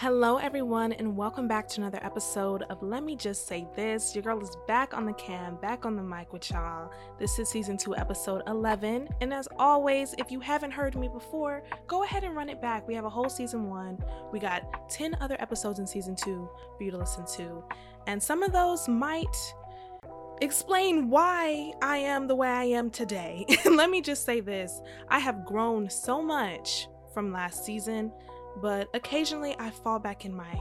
Hello, everyone, and welcome back to another episode of Let Me Just Say This. Your girl is back on the cam, back on the mic with y'all. This is season two, episode 11. And as always, if you haven't heard me before, go ahead and run it back. We have a whole season one. We got 10 other episodes in season two for you to listen to. And some of those might explain why I am the way I am today. Let me just say this I have grown so much from last season but occasionally I fall back in my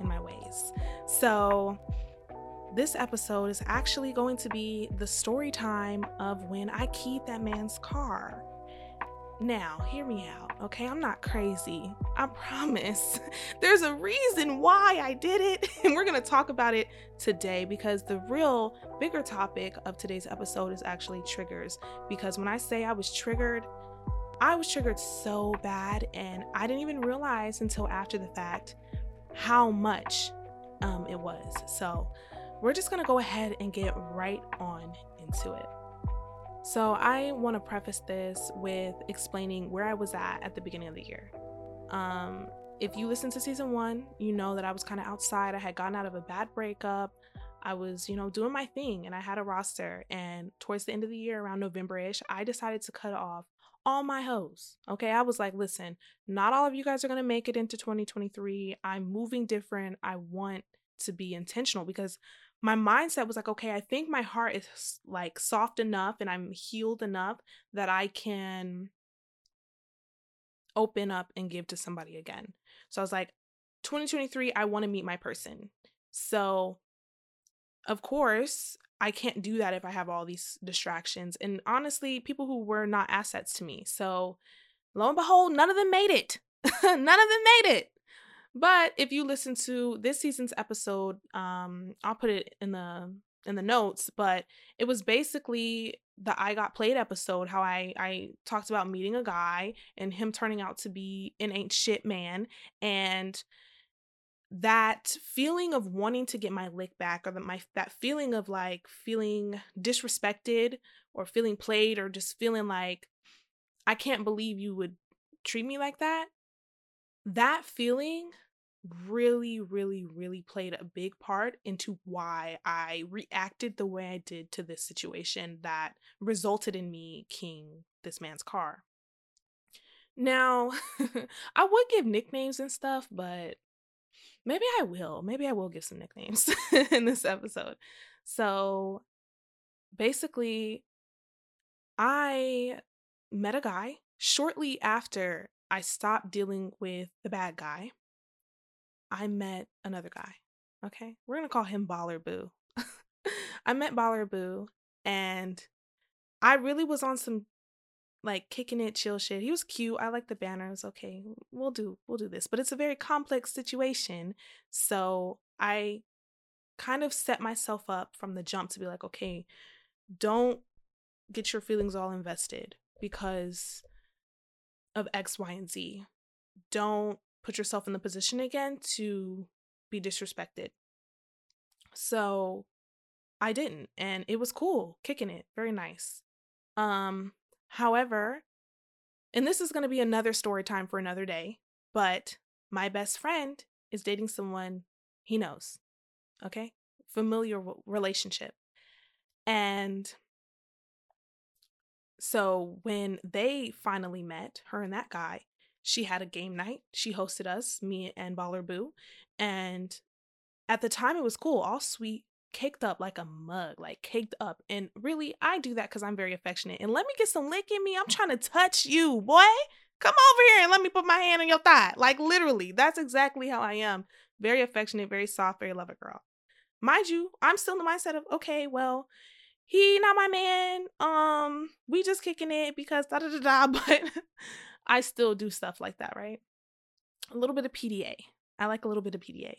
in my ways. So this episode is actually going to be the story time of when I keyed that man's car. Now, hear me out, okay? I'm not crazy. I promise. There's a reason why I did it, and we're to talk about it today because the real bigger topic of today's episode is actually triggers. Because when I say I was triggered, I was triggered so bad, and I didn't even realize until after the fact how much um, it was. So, we're just gonna go ahead and get right on into it. So, I want to preface this with explaining where I was at at the beginning of the year. Um, if you listen to season one, you know that I was kind of outside. I had gotten out of a bad breakup. I was, you know, doing my thing and I had a roster. And towards the end of the year, around November ish, I decided to cut off all my hoes. Okay. I was like, listen, not all of you guys are going to make it into 2023. I'm moving different. I want to be intentional because my mindset was like, okay, I think my heart is like soft enough and I'm healed enough that I can open up and give to somebody again. So I was like, 2023, I want to meet my person. So, of course, I can't do that if I have all these distractions. And honestly, people who were not assets to me. So lo and behold, none of them made it. none of them made it. But if you listen to this season's episode, um, I'll put it in the in the notes, but it was basically the I got played episode, how I I talked about meeting a guy and him turning out to be an ain't shit man and that feeling of wanting to get my lick back or that my that feeling of like feeling disrespected or feeling played or just feeling like I can't believe you would treat me like that that feeling really really really played a big part into why I reacted the way I did to this situation that resulted in me keying this man's car. Now I would give nicknames and stuff but maybe I will. Maybe I will give some nicknames in this episode. So basically, I met a guy shortly after I stopped dealing with the bad guy. I met another guy. Okay. We're going to call him Baller Boo. I met Baller Boo and I really was on some like kicking it chill shit. He was cute. I like the banner. banners. Okay, we'll do we'll do this. But it's a very complex situation. So I kind of set myself up from the jump to be like, okay, don't get your feelings all invested because of X, Y, and Z. Don't put yourself in the position again to be disrespected. So I didn't and it was cool, kicking it, very nice. Um However, and this is going to be another story time for another day, but my best friend is dating someone he knows. Okay? Familiar relationship. And so when they finally met, her and that guy, she had a game night. She hosted us, me and Baller Boo. And at the time, it was cool, all sweet, caked up like a mug, like caked up. And really, I do that because I'm very affectionate. And let me get some lick in me. I'm trying to touch you, boy. Come over here and let me put my hand on your thigh. Like literally, that's exactly how I am. Very affectionate, very soft, very lover girl. Mind you, I'm still in the mindset of okay, well, he not my man. Um, we just kicking it because da da da da. But I still do stuff like that, right? A little bit of PDA. I like a little bit of PDA.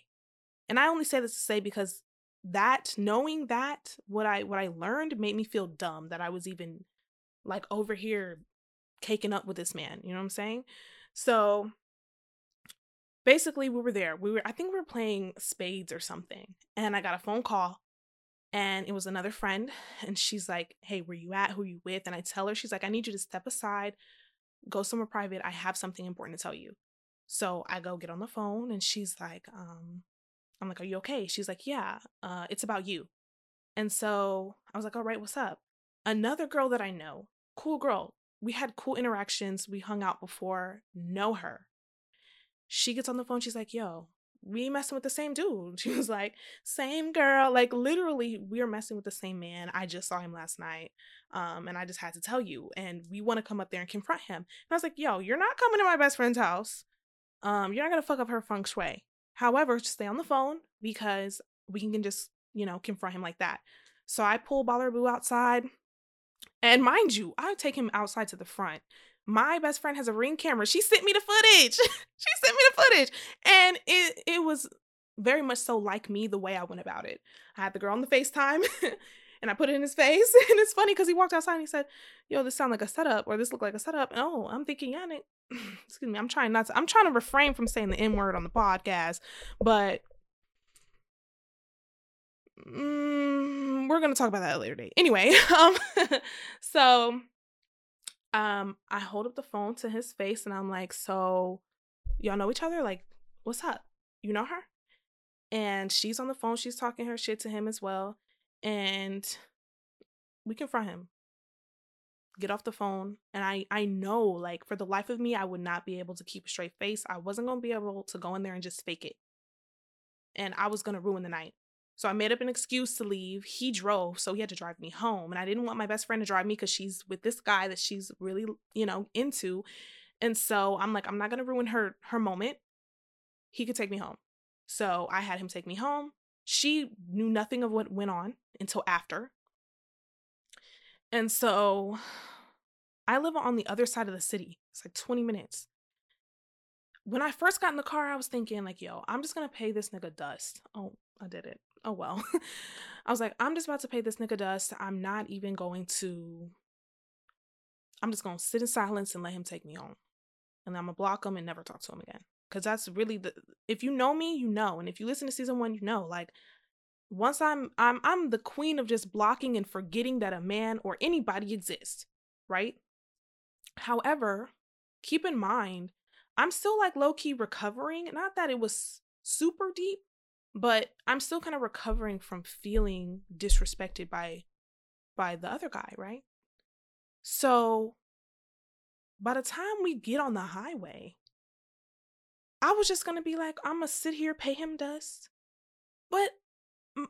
And I only say this to say because that knowing that what I what I learned made me feel dumb that I was even like over here caking up with this man, you know what I'm saying? So basically we were there. We were I think we were playing spades or something. And I got a phone call and it was another friend and she's like, "Hey, where you at? Who you with?" And I tell her she's like, "I need you to step aside, go somewhere private. I have something important to tell you." So I go get on the phone and she's like, um, I'm like, Are you okay? She's like, Yeah, uh, it's about you. And so I was like, All right, what's up? Another girl that I know, cool girl. We had cool interactions. We hung out before, know her. She gets on the phone. She's like, Yo, we messing with the same dude. She was like, same girl. Like literally, we are messing with the same man. I just saw him last night. Um, and I just had to tell you. And we want to come up there and confront him. And I was like, yo, you're not coming to my best friend's house. Um, you're not gonna fuck up her feng shui. However, stay on the phone because we can just, you know, confront him like that. So I pull Baller Boo outside. And mind you, I take him outside to the front my best friend has a ring camera. She sent me the footage. she sent me the footage. And it it was very much so like me the way I went about it. I had the girl on the FaceTime and I put it in his face. And it's funny because he walked outside and he said, Yo, this sound like a setup or this look like a setup. And oh, I'm thinking, yeah, excuse me, I'm trying not to I'm trying to refrain from saying the N-word on the podcast, but mm, we're gonna talk about that later date. Anyway, um so um, I hold up the phone to his face and I'm like, so y'all know each other? Like, what's up? You know her? And she's on the phone, she's talking her shit to him as well. And we confront him. Get off the phone. And I I know, like, for the life of me, I would not be able to keep a straight face. I wasn't gonna be able to go in there and just fake it. And I was gonna ruin the night. So I made up an excuse to leave. He drove, so he had to drive me home. And I didn't want my best friend to drive me because she's with this guy that she's really, you know, into. And so I'm like, I'm not gonna ruin her her moment. He could take me home. So I had him take me home. She knew nothing of what went on until after. And so I live on the other side of the city. It's like 20 minutes. When I first got in the car, I was thinking, like, yo, I'm just gonna pay this nigga dust. Oh, I did it oh well. I was like, I'm just about to pay this nigga dust. I'm not even going to. I'm just gonna sit in silence and let him take me home, and I'm gonna block him and never talk to him again. Cause that's really the. If you know me, you know, and if you listen to season one, you know. Like, once I'm, I'm, I'm the queen of just blocking and forgetting that a man or anybody exists, right? However, keep in mind, I'm still like low key recovering. Not that it was super deep, but I'm still kind of recovering from feeling disrespected by by the other guy, right? So by the time we get on the highway, I was just gonna be like, I'm gonna sit here, pay him dust. But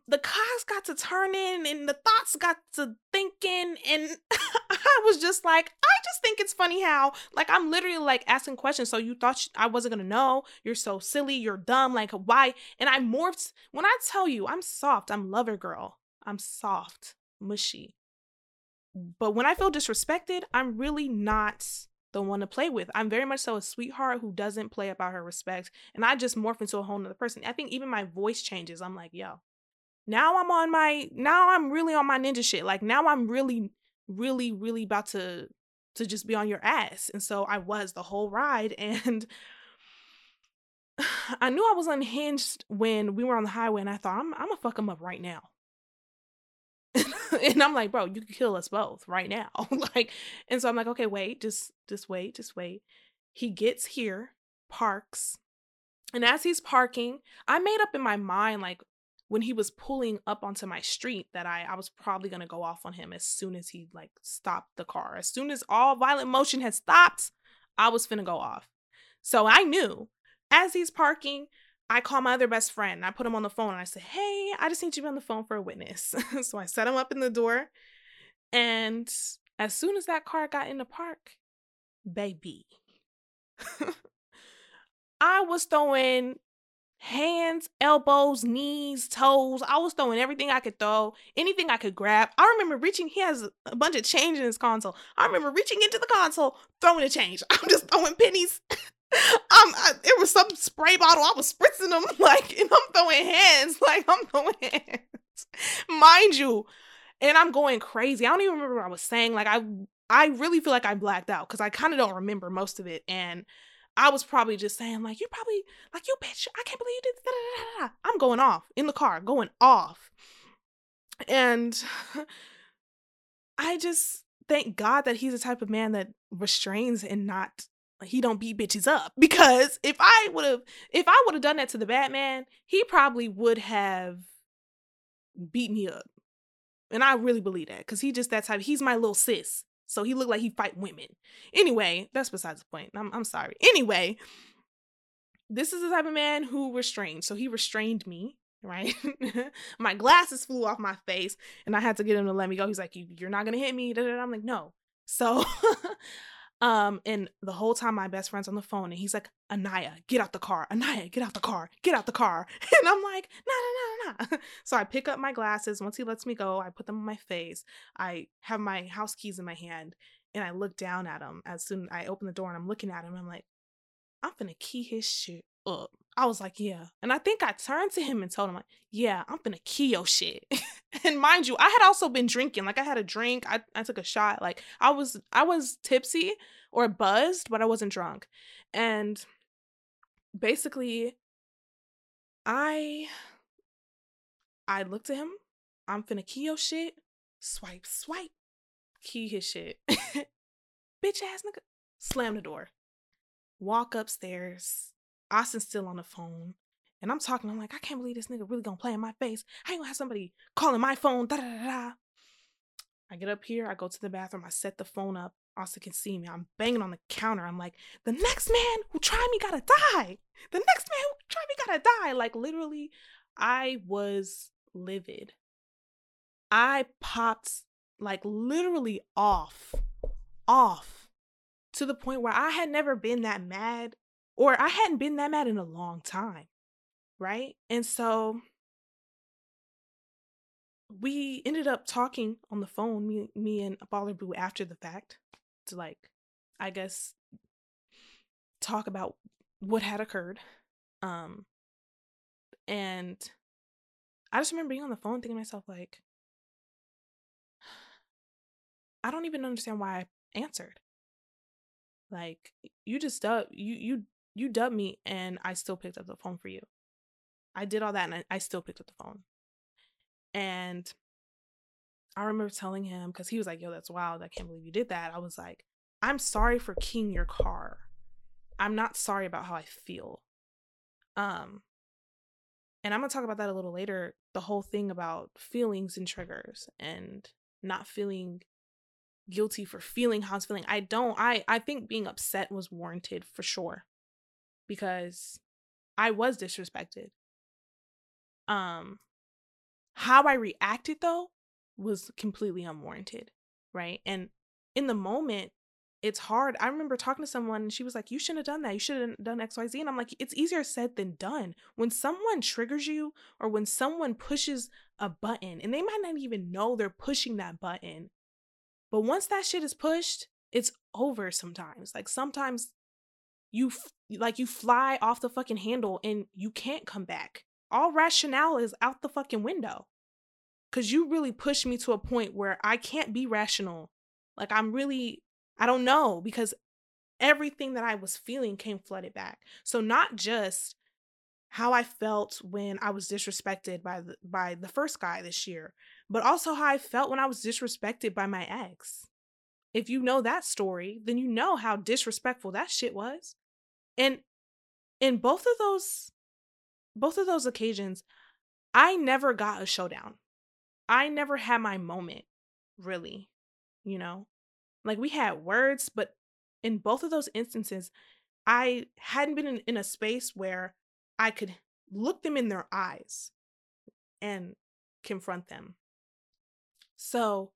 the cars got to turning and the thoughts got to thinking and i was just like i just think it's funny how like i'm literally like asking questions so you thought i wasn't gonna know you're so silly you're dumb like why and i morphed when i tell you i'm soft i'm lover girl i'm soft mushy but when i feel disrespected i'm really not the one to play with. I'm very much so a sweetheart who doesn't play about her respect. And I just morph into a whole nother person. I think even my voice changes. I'm like, yo, now I'm on my now I'm really on my ninja shit. Like now I'm really really really about to to just be on your ass. And so I was the whole ride and I knew I was unhinged when we were on the highway and I thought I'm I'm gonna fuck him up right now. and I'm like, bro, you could kill us both right now. like, and so I'm like, okay, wait, just just wait, just wait. He gets here, parks, and as he's parking, I made up in my mind, like, when he was pulling up onto my street that I I was probably going to go off on him as soon as he like stopped the car. As soon as all violent motion had stopped, I was finna go off. So I knew as he's parking, I call my other best friend. I put him on the phone and I said, Hey, I just need you to be on the phone for a witness. so I set him up in the door. And as soon as that car got in the park, baby, I was throwing hands, elbows, knees, toes. I was throwing everything I could throw, anything I could grab. I remember reaching, he has a bunch of change in his console. I remember reaching into the console, throwing a change. I'm just throwing pennies. I'm, I, it was some spray bottle. I was spritzing them like, and I'm throwing hands, like I'm throwing hands. Mind you, and I'm going crazy. I don't even remember what I was saying. Like I, I really feel like I blacked out because I kind of don't remember most of it. And I was probably just saying, like, you probably, like, you bitch, I can't believe you did that. I'm going off in the car, going off. And I just thank God that he's the type of man that restrains and not he don't beat bitches up because if I would have if I would have done that to the Batman, he probably would have beat me up. And I really believe that because he just that type. He's my little sis. So he looked like he fight women. Anyway, that's besides the point. I'm, I'm sorry. Anyway, this is the type of man who restrained. So he restrained me, right? my glasses flew off my face and I had to get him to let me go. He's like, you, You're not going to hit me. I'm like, No. So Um, and the whole time my best friend's on the phone and he's like, Anaya, get out the car. Anaya, get out the car. Get out the car. And I'm like, nah, nah, nah, nah. So I pick up my glasses. Once he lets me go, I put them on my face. I have my house keys in my hand and I look down at him as soon as I open the door and I'm looking at him. I'm like, I'm gonna key his shit up. I was like, yeah. And I think I turned to him and told him, like, yeah, I'm gonna key your shit. and mind you, I had also been drinking. Like I had a drink. I, I took a shot. Like I was I was tipsy or buzzed, but I wasn't drunk. And basically I I looked at him. I'm finna key your shit. Swipe, swipe. Key his shit. Bitch ass nigga. Slam the door. Walk upstairs Austin's still on the phone. And I'm talking, I'm like, I can't believe this nigga really gonna play in my face. I ain't gonna have somebody calling my phone. Da, da, da, da. I get up here, I go to the bathroom, I set the phone up. Austin can see me. I'm banging on the counter. I'm like, the next man who tried me gotta die. The next man who tried me gotta die. Like literally, I was livid. I popped like literally off, off to the point where I had never been that mad or I hadn't been that mad in a long time. Right. And so we ended up talking on the phone, me, me and Baller Boo after the fact to like, I guess, talk about what had occurred. Um, and I just remember being on the phone thinking to myself, like, I don't even understand why I answered. Like, you just dub you you you dubbed me and I still picked up the phone for you. I did all that and I, I still picked up the phone. And I remember telling him because he was like, yo, that's wild. I can't believe you did that. I was like, I'm sorry for keying your car. I'm not sorry about how I feel. Um, and I'm gonna talk about that a little later. The whole thing about feelings and triggers and not feeling guilty for feeling how I was feeling. I don't I I think being upset was warranted for sure because I was disrespected. Um how I reacted though was completely unwarranted, right? And in the moment, it's hard. I remember talking to someone and she was like, You shouldn't have done that. You should have done XYZ. And I'm like, It's easier said than done. When someone triggers you or when someone pushes a button and they might not even know they're pushing that button, but once that shit is pushed, it's over sometimes. Like sometimes you like you fly off the fucking handle and you can't come back. All rationale is out the fucking window. Cause you really pushed me to a point where I can't be rational. Like I'm really I don't know because everything that I was feeling came flooded back. So not just how I felt when I was disrespected by the by the first guy this year, but also how I felt when I was disrespected by my ex. If you know that story, then you know how disrespectful that shit was. And in both of those both of those occasions, I never got a showdown. I never had my moment, really. You know? Like we had words, but in both of those instances, I hadn't been in, in a space where I could look them in their eyes and confront them. So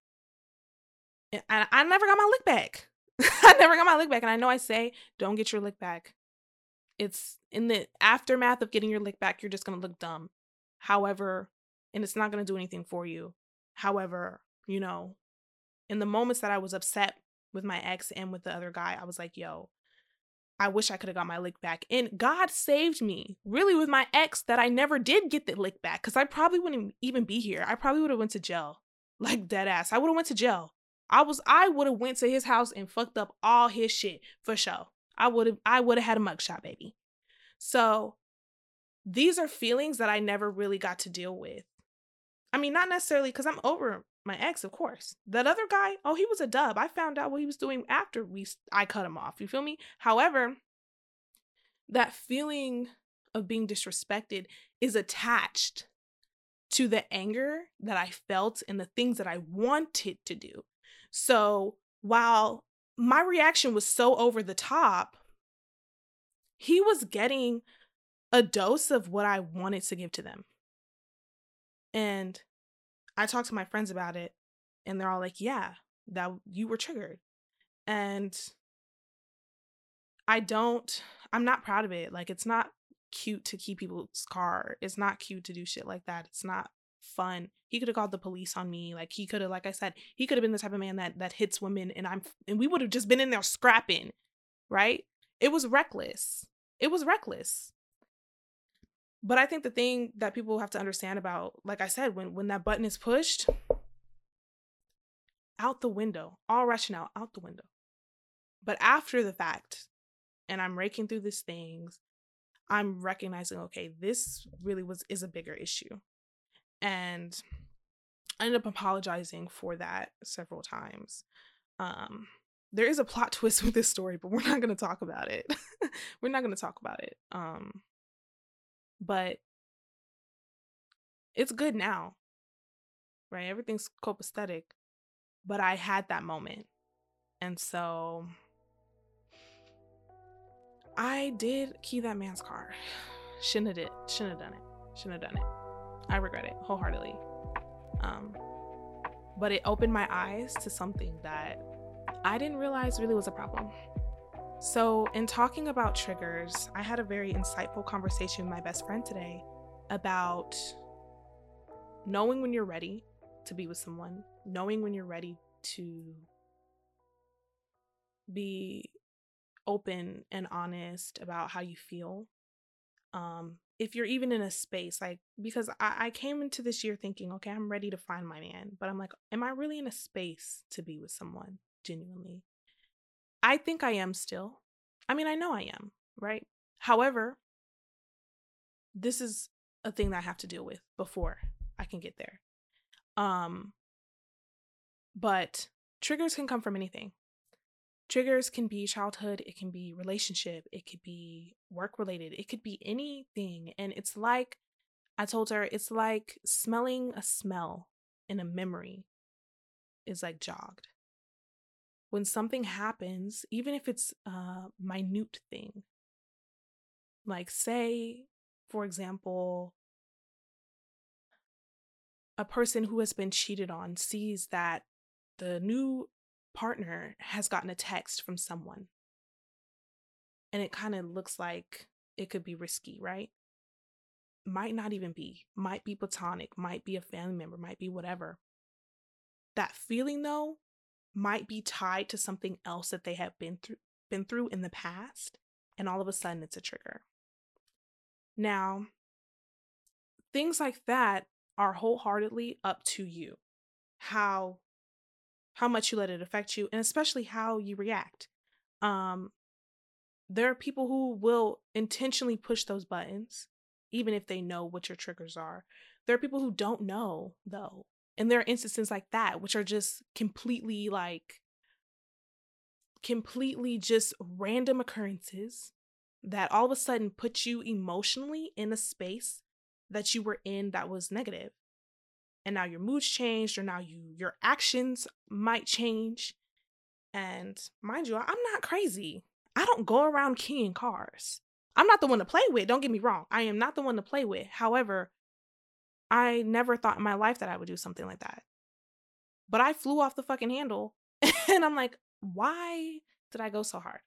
I, I never got my lick back. I never got my lick back. And I know I say, don't get your lick back it's in the aftermath of getting your lick back, you're just to look dumb. However, and it's not to do anything for you. However, you know, in the moments that I was upset with my ex and with the other guy, I was like, yo, I wish I could have got my lick back. And God saved me really with my ex that I never did get the lick back because I probably wouldn't even be here. I probably would have went to jail. Like dead ass. I would have went to jail. I was I would have went to his house and fucked up all his shit for sure. I would have I would have had a mugshot, baby. So these are feelings that I never really got to deal with. I mean, not necessarily because I'm over my ex, of course. That other guy, oh, he was a dub. I found out what he was doing after we I cut him off. You feel me? However, that feeling of being disrespected is attached to the anger that I felt and the things that I wanted to do. So while my reaction was so over the top, he was getting a dose of what I wanted to give to them. And I talked to my friends about it, and they're all like, yeah, that you were triggered. And I don't, I'm not proud of it. Like, it's not cute to keep people's car. It's not cute to do shit like that. It's not fun. He could have called the police on me. Like he could have, like I said, he could have been the type of man that that hits women, and I'm and we would have just been in there scrapping, right? It was reckless. It was reckless. But I think the thing that people have to understand about, like I said, when when that button is pushed, out the window, all rationale out the window. But after the fact, and I'm raking through these things, I'm recognizing, okay, this really was is a bigger issue. And I ended up apologizing for that several times. Um, there is a plot twist with this story, but we're not going to talk about it. we're not going to talk about it. Um, but it's good now, right? Everything's copacetic. But I had that moment. And so I did key that man's car. Shouldn't have did. Shouldn't have done it. Shouldn't have done it. I regret it wholeheartedly. Um, but it opened my eyes to something that I didn't realize really was a problem. So, in talking about triggers, I had a very insightful conversation with my best friend today about knowing when you're ready to be with someone, knowing when you're ready to be open and honest about how you feel. Um, if you're even in a space, like, because I, I came into this year thinking, okay, I'm ready to find my man, but I'm like, am I really in a space to be with someone genuinely? I think I am still. I mean, I know I am, right? However, this is a thing that I have to deal with before I can get there. Um but triggers can come from anything. Triggers can be childhood, it can be relationship, it could be work related, it could be anything. And it's like I told her, it's like smelling a smell in a memory is like jogged when something happens, even if it's a minute thing, like say, for example, a person who has been cheated on sees that the new partner has gotten a text from someone. And it kind of looks like it could be risky, right? Might not even be, might be platonic, might be a family member, might be whatever. That feeling though might be tied to something else that they have been through been through in the past and all of a sudden it's a trigger. Now, things like that are wholeheartedly up to you. How how much you let it affect you and especially how you react. Um there are people who will intentionally push those buttons even if they know what your triggers are. There are people who don't know though and there are instances like that, which are just completely like, completely just random occurrences that all of a sudden put you emotionally in a space that you were in that was negative. And now your mood's changed, or now you your actions might change. And mind you, I'm not crazy. I don't go around keying cars. I'm not the one to play with. Don't get me wrong. I am not the one to play with. However, I never thought in my life that I would do something like that. But I flew off the fucking handle and I'm like, why did I go so hard?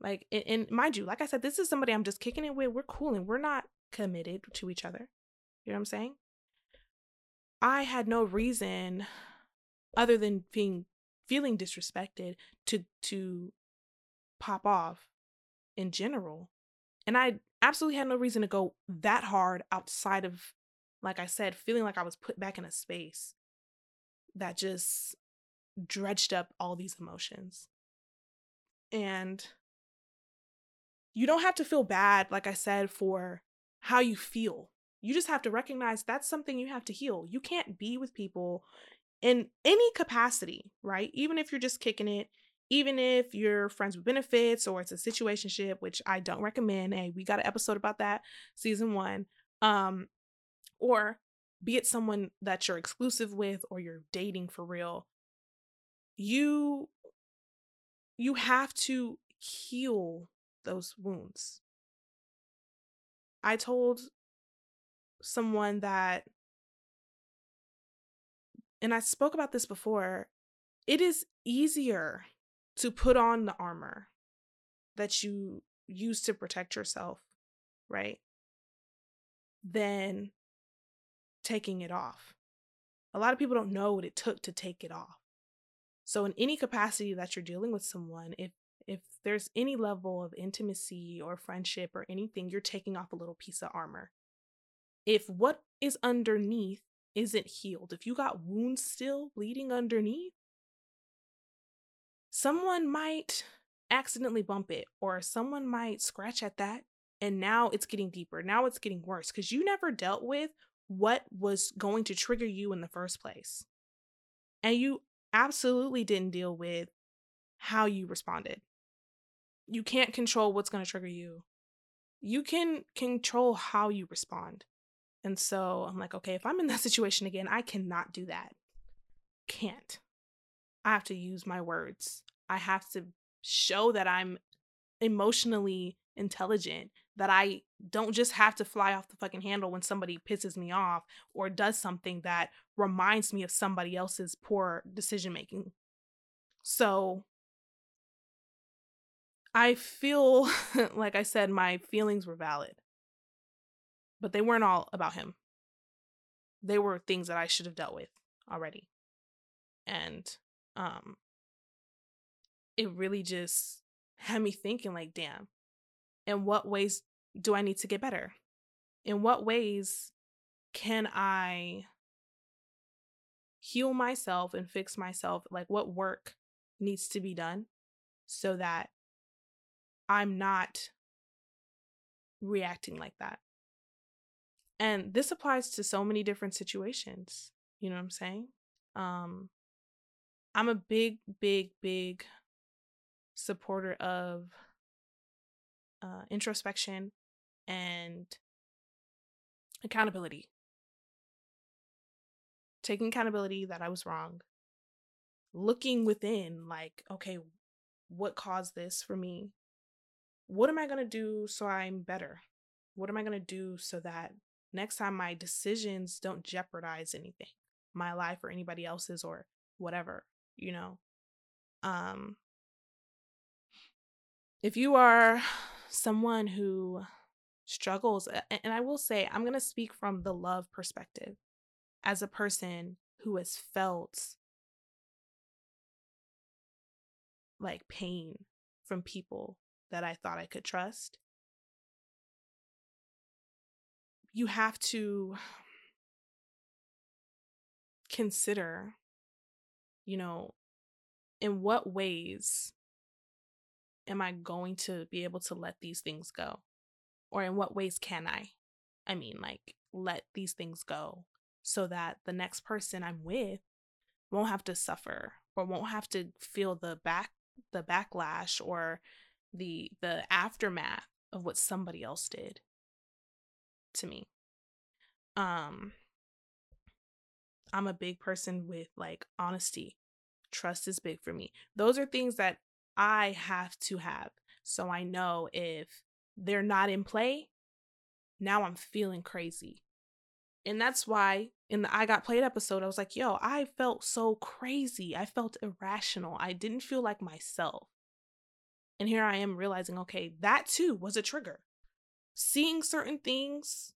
Like, and, and mind you, like I said, this is somebody I'm just kicking it with. We're cool and we're not committed to each other. You know what I'm saying? I had no reason other than being feeling disrespected to to pop off in general. And I absolutely had no reason to go that hard outside of like I said, feeling like I was put back in a space that just dredged up all these emotions. And you don't have to feel bad, like I said, for how you feel. You just have to recognize that's something you have to heal. You can't be with people in any capacity, right? Even if you're just kicking it, even if you're friends with benefits or it's a situationship, which I don't recommend. Hey, we got an episode about that, season one. Um, or be it someone that you're exclusive with or you're dating for real, you you have to heal those wounds. I told someone that and I spoke about this before, it is easier to put on the armor that you use to protect yourself, right? Than taking it off. A lot of people don't know what it took to take it off. So in any capacity that you're dealing with someone, if if there's any level of intimacy or friendship or anything, you're taking off a little piece of armor. If what is underneath isn't healed, if you got wounds still bleeding underneath, someone might accidentally bump it or someone might scratch at that and now it's getting deeper. Now it's getting worse because you never dealt with what was going to trigger you in the first place. And you absolutely didn't deal with how you responded. You can't control what's going to trigger you. You can control how you respond. And so I'm like, okay, if I'm in that situation again, I cannot do that. Can't. I have to use my words. I have to show that I'm emotionally intelligent, that I don't just have to fly off the fucking handle when somebody pisses me off or does something that reminds me of somebody else's poor decision making. So I feel like I said my feelings were valid, but they weren't all about him. They were things that I should have dealt with already. And um it really just had me thinking like damn in what ways do i need to get better? In what ways can i heal myself and fix myself? Like what work needs to be done so that i'm not reacting like that? And this applies to so many different situations you know what i'm saying? Um i'm a big big big supporter of uh, introspection and accountability. Taking accountability that I was wrong, looking within, like, okay, what caused this for me? What am I going to do so I'm better? What am I going to do so that next time my decisions don't jeopardize anything, my life or anybody else's or whatever, you know? Um, if you are someone who struggles, and I will say, I'm going to speak from the love perspective as a person who has felt like pain from people that I thought I could trust. You have to consider, you know, in what ways am I going to be able to let these things go? Or in what ways can I? I mean, like, let these things go so that the next person I'm with won't have to suffer or won't have to feel the back the backlash or the the aftermath of what somebody else did to me. Um I'm a big person with like honesty. Trust is big for me. Those are things that I have to have. So I know if they're not in play, now I'm feeling crazy. And that's why in the I Got Played episode, I was like, yo, I felt so crazy. I felt irrational. I didn't feel like myself. And here I am realizing, okay, that too was a trigger. Seeing certain things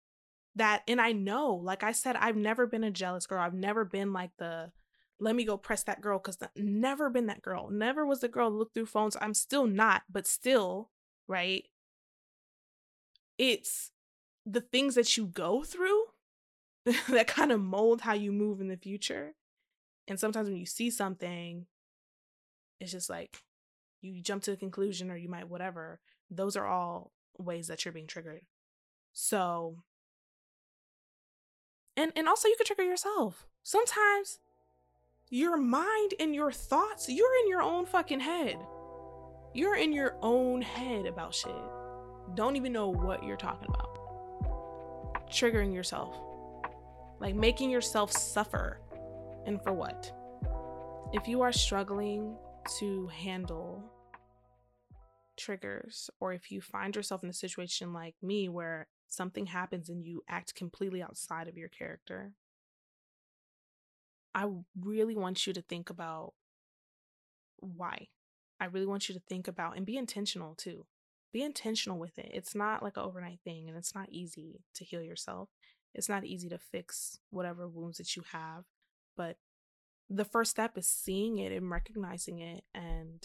that, and I know, like I said, I've never been a jealous girl. I've never been like the, let me go press that girl because never been that girl. Never was the girl look through phones. I'm still not, but still, right? It's the things that you go through that kind of mold how you move in the future. And sometimes when you see something, it's just like you jump to a conclusion or you might whatever. Those are all ways that you're being triggered. So and and also you can trigger yourself. Sometimes your mind and your thoughts, you're in your own fucking head. You're in your own head about shit. Don't even know what you're talking about. Triggering yourself. Like making yourself suffer. And for what? If you are struggling to handle triggers, or if you find yourself in a situation like me where something happens and you act completely outside of your character, I really want you to think about why. I really want you to think about and be intentional too. Be intentional with it. It's not like an overnight thing and it's not easy to heal yourself. It's not easy to fix whatever wounds that you have, but the first step is seeing it and recognizing it and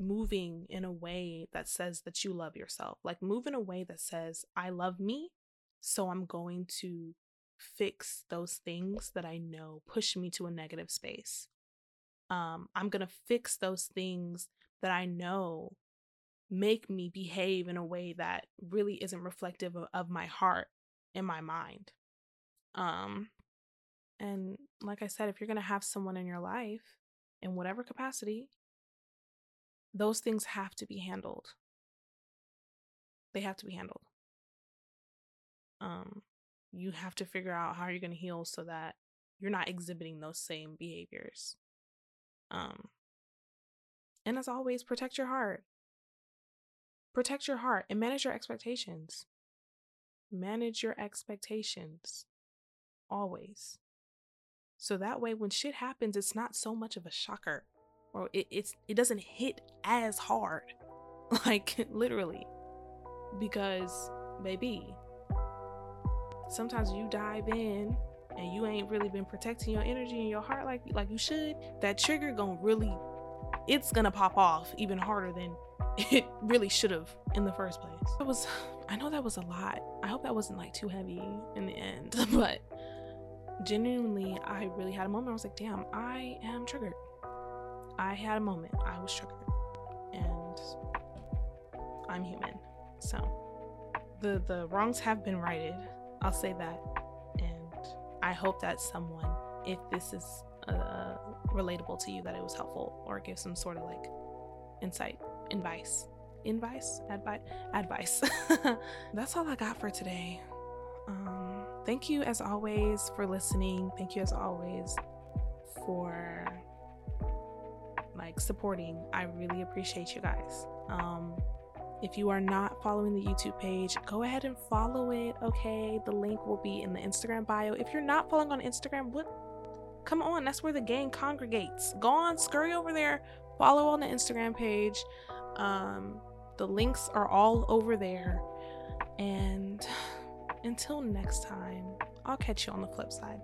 moving in a way that says that you love yourself. Like move in a way that says, I love me, so I'm going to fix those things that I know push me to a negative space. Um, I'm going to fix those things that I know make me behave in a way that really isn't reflective of, of my heart and my mind. Um, and like I said, if you're going to have someone in your life in whatever capacity, those things have to be handled. They have to be handled. Um, you have to figure out how you're going to heal so that you're not exhibiting those same behaviors. Um, and as always, protect your heart. Protect your heart and manage your expectations. Manage your expectations always. So that way, when shit happens, it's not so much of a shocker or it, it's it doesn't hit as hard. Like literally. Because baby sometimes you dive in and you ain't really been protecting your energy and your heart like like you should that trigger gonna really it's gonna pop off even harder than it really should have in the first place. It was i know that was a lot. I hope that wasn't like too heavy in the end but genuinely i really had a moment i was like damn i am triggered I had a moment. I was triggered. And I'm human. So the the wrongs have been righted. I'll say that. And I hope that someone, if this is uh, relatable to you, that it was helpful or give some sort of like insight, advice, advice, advice, advice. That's all I got for today. Um, thank you as always for listening. Thank you as always for like supporting. I really appreciate you guys. Um, if you are not following the YouTube page, go ahead and follow it. Okay, the link will be in the Instagram bio. If you're not following on Instagram, what? Come on, that's where the gang congregates. Go on, scurry over there, follow on the Instagram page. Um, the links are all over there. And until next time, I'll catch you on the flip side.